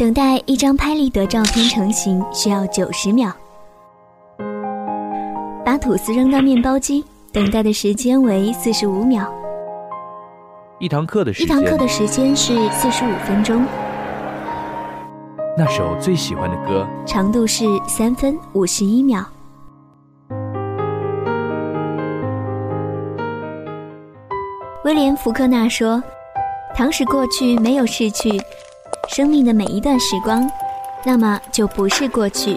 等待一张拍立得照片成型需要九十秒。把吐司扔到面包机，等待的时间为四十五秒。一堂课的时间，一堂课的时间是四十五分钟。那首最喜欢的歌，长度是三分五十一秒。威廉·福克纳说：“倘使过去没有逝去，生命的每一段时光，那么就不是过去。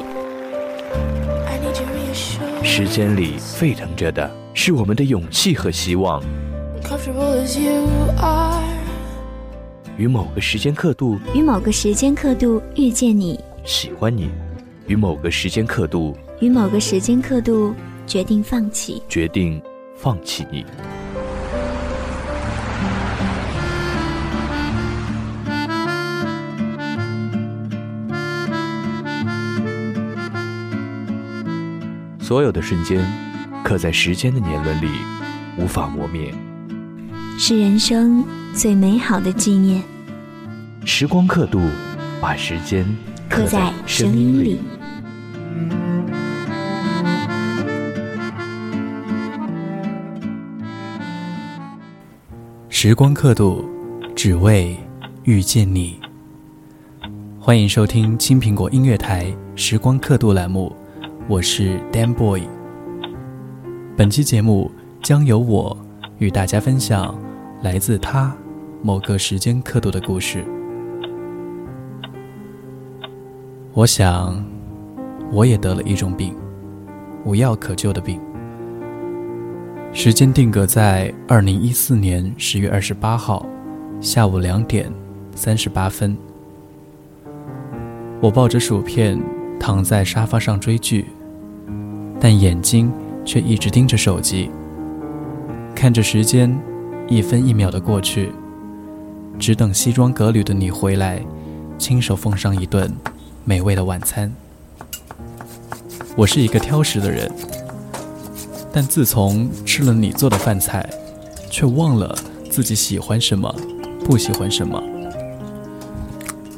时间里沸腾着的是我们的勇气和希望。与某个时间刻度，与某个时间刻度遇见你，喜欢你；与某个时间刻度，与某个时间刻度决定放弃，决定放弃你。”所有的瞬间，刻在时间的年轮里，无法磨灭，是人生最美好的纪念。时光刻度，把时间刻在声音里。时光刻度，只为遇见你。欢迎收听青苹果音乐台《时光刻度》栏目。我是 Dan Boy。本期节目将由我与大家分享来自他某个时间刻度的故事。我想，我也得了一种病，无药可救的病。时间定格在二零一四年十月二十八号下午两点三十八分。我抱着薯片。躺在沙发上追剧，但眼睛却一直盯着手机，看着时间一分一秒的过去，只等西装革履的你回来，亲手奉上一顿美味的晚餐。我是一个挑食的人，但自从吃了你做的饭菜，却忘了自己喜欢什么，不喜欢什么，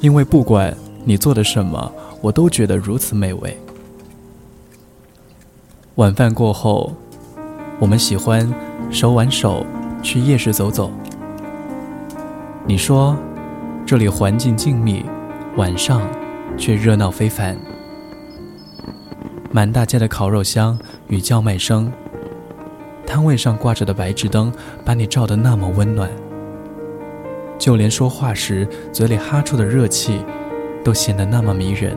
因为不管你做的什么。我都觉得如此美味。晚饭过后，我们喜欢手挽手去夜市走走。你说这里环境静谧，晚上却热闹非凡。满大街的烤肉香与叫卖声，摊位上挂着的白炽灯把你照得那么温暖，就连说话时嘴里哈出的热气，都显得那么迷人。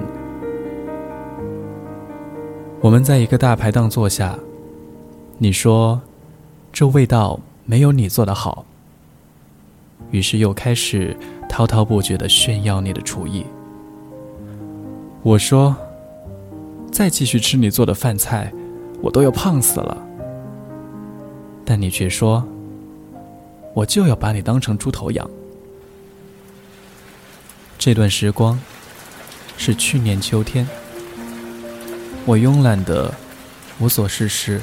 我们在一个大排档坐下，你说，这味道没有你做的好。于是又开始滔滔不绝的炫耀你的厨艺。我说，再继续吃你做的饭菜，我都要胖死了。但你却说，我就要把你当成猪头养。这段时光，是去年秋天。我慵懒的无所事事，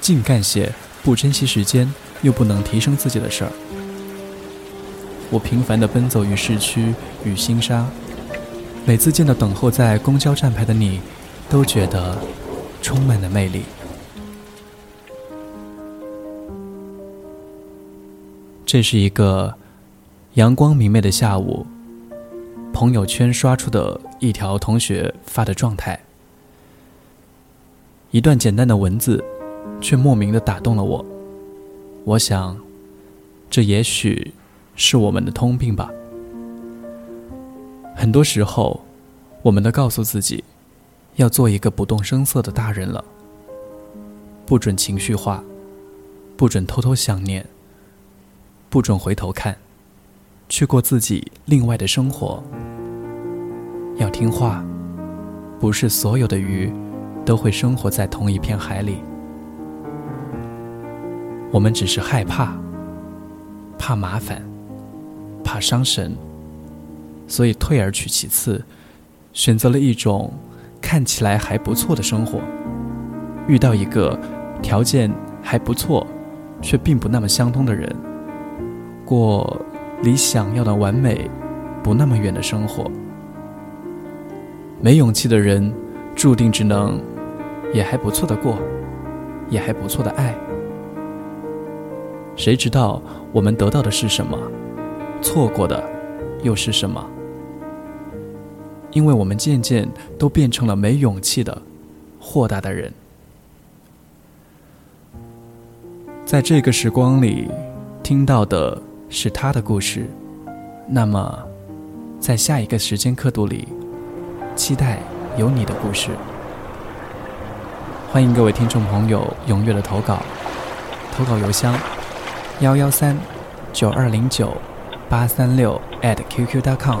净干些不珍惜时间又不能提升自己的事儿。我频繁的奔走于市区与新沙，每次见到等候在公交站牌的你，都觉得充满了魅力。这是一个阳光明媚的下午，朋友圈刷出的一条同学发的状态。一段简单的文字，却莫名的打动了我。我想，这也许是我们的通病吧。很多时候，我们都告诉自己，要做一个不动声色的大人了，不准情绪化，不准偷偷想念，不准回头看，去过自己另外的生活。要听话，不是所有的鱼。都会生活在同一片海里。我们只是害怕，怕麻烦，怕伤神，所以退而取其次，选择了一种看起来还不错的生活。遇到一个条件还不错，却并不那么相通的人，过离想要的完美不那么远的生活，没勇气的人，注定只能也还不错的过，也还不错的爱。谁知道我们得到的是什么，错过的又是什么？因为我们渐渐都变成了没勇气的豁达的人。在这个时光里，听到的是他的故事，那么，在下一个时间刻度里。期待有你的故事，欢迎各位听众朋友踊跃的投稿，投稿邮箱幺幺三九二零九八三六 at qq.com，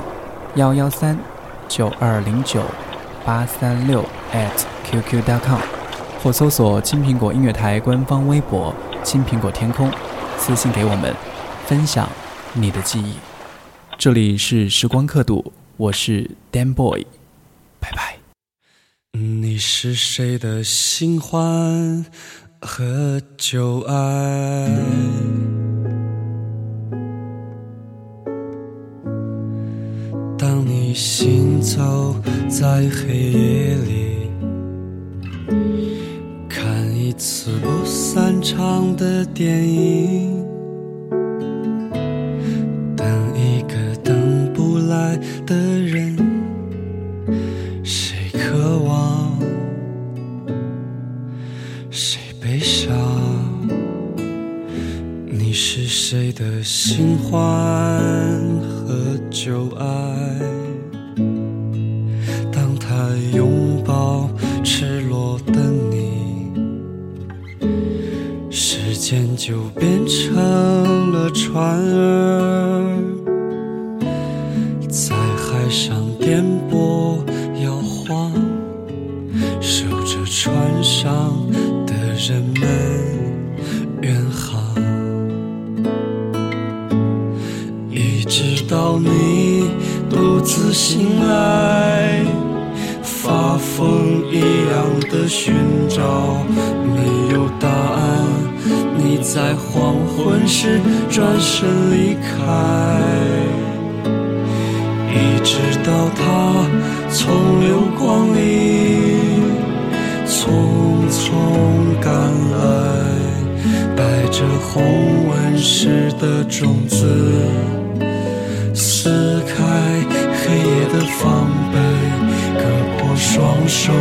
幺幺三九二零九八三六 at qq.com，或搜索青苹果音乐台官方微博“青苹果天空”，私信给我们，分享你的记忆。这里是时光刻度，我是 Dan Boy。你是谁的新欢和旧爱？当你行走在黑夜里，看一次不散场的电影，人们远航。一直到你独自醒来，发疯一样的寻找，没有答案。你在黄昏时转身离开，一直到他从流光里匆匆赶来，带着红纹石的种子。撕开黑夜的防备，割破双手，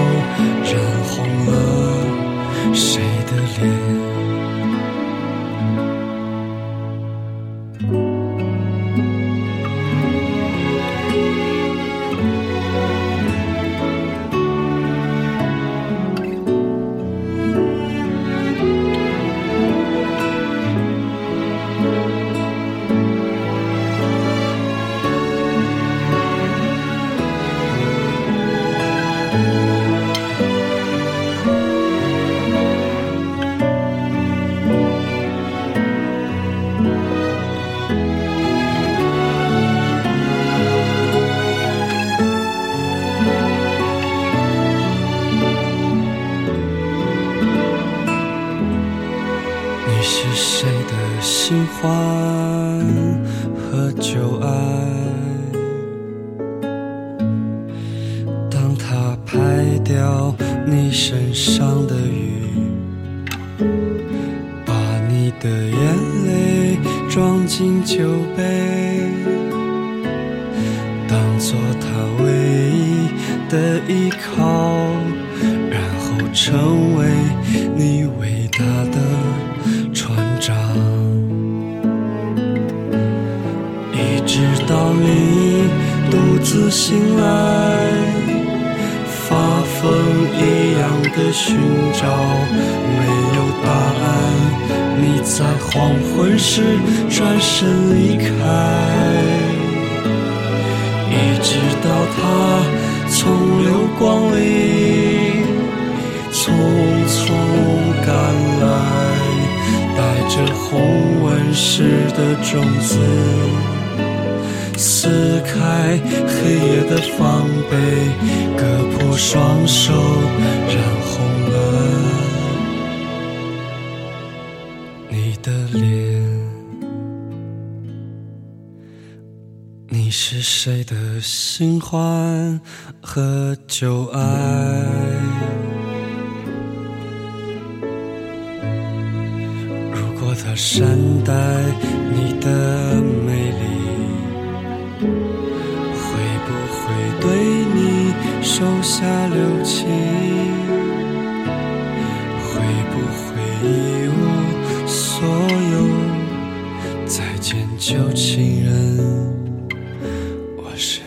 掉你身上的雨。把你的眼泪装进酒杯当做他唯一的依靠然后成为你伟大的船长。一直到你独自醒来的寻找没有答案，你在黄昏时转身离开，一直到他从流光里匆匆赶来，带着红纹石的种子，撕开黑夜的防备，割破双手，染红了你。的脸，你是谁的新欢和旧爱？如果他善待你的美手下留情。会不会一无所有再见旧情人？我是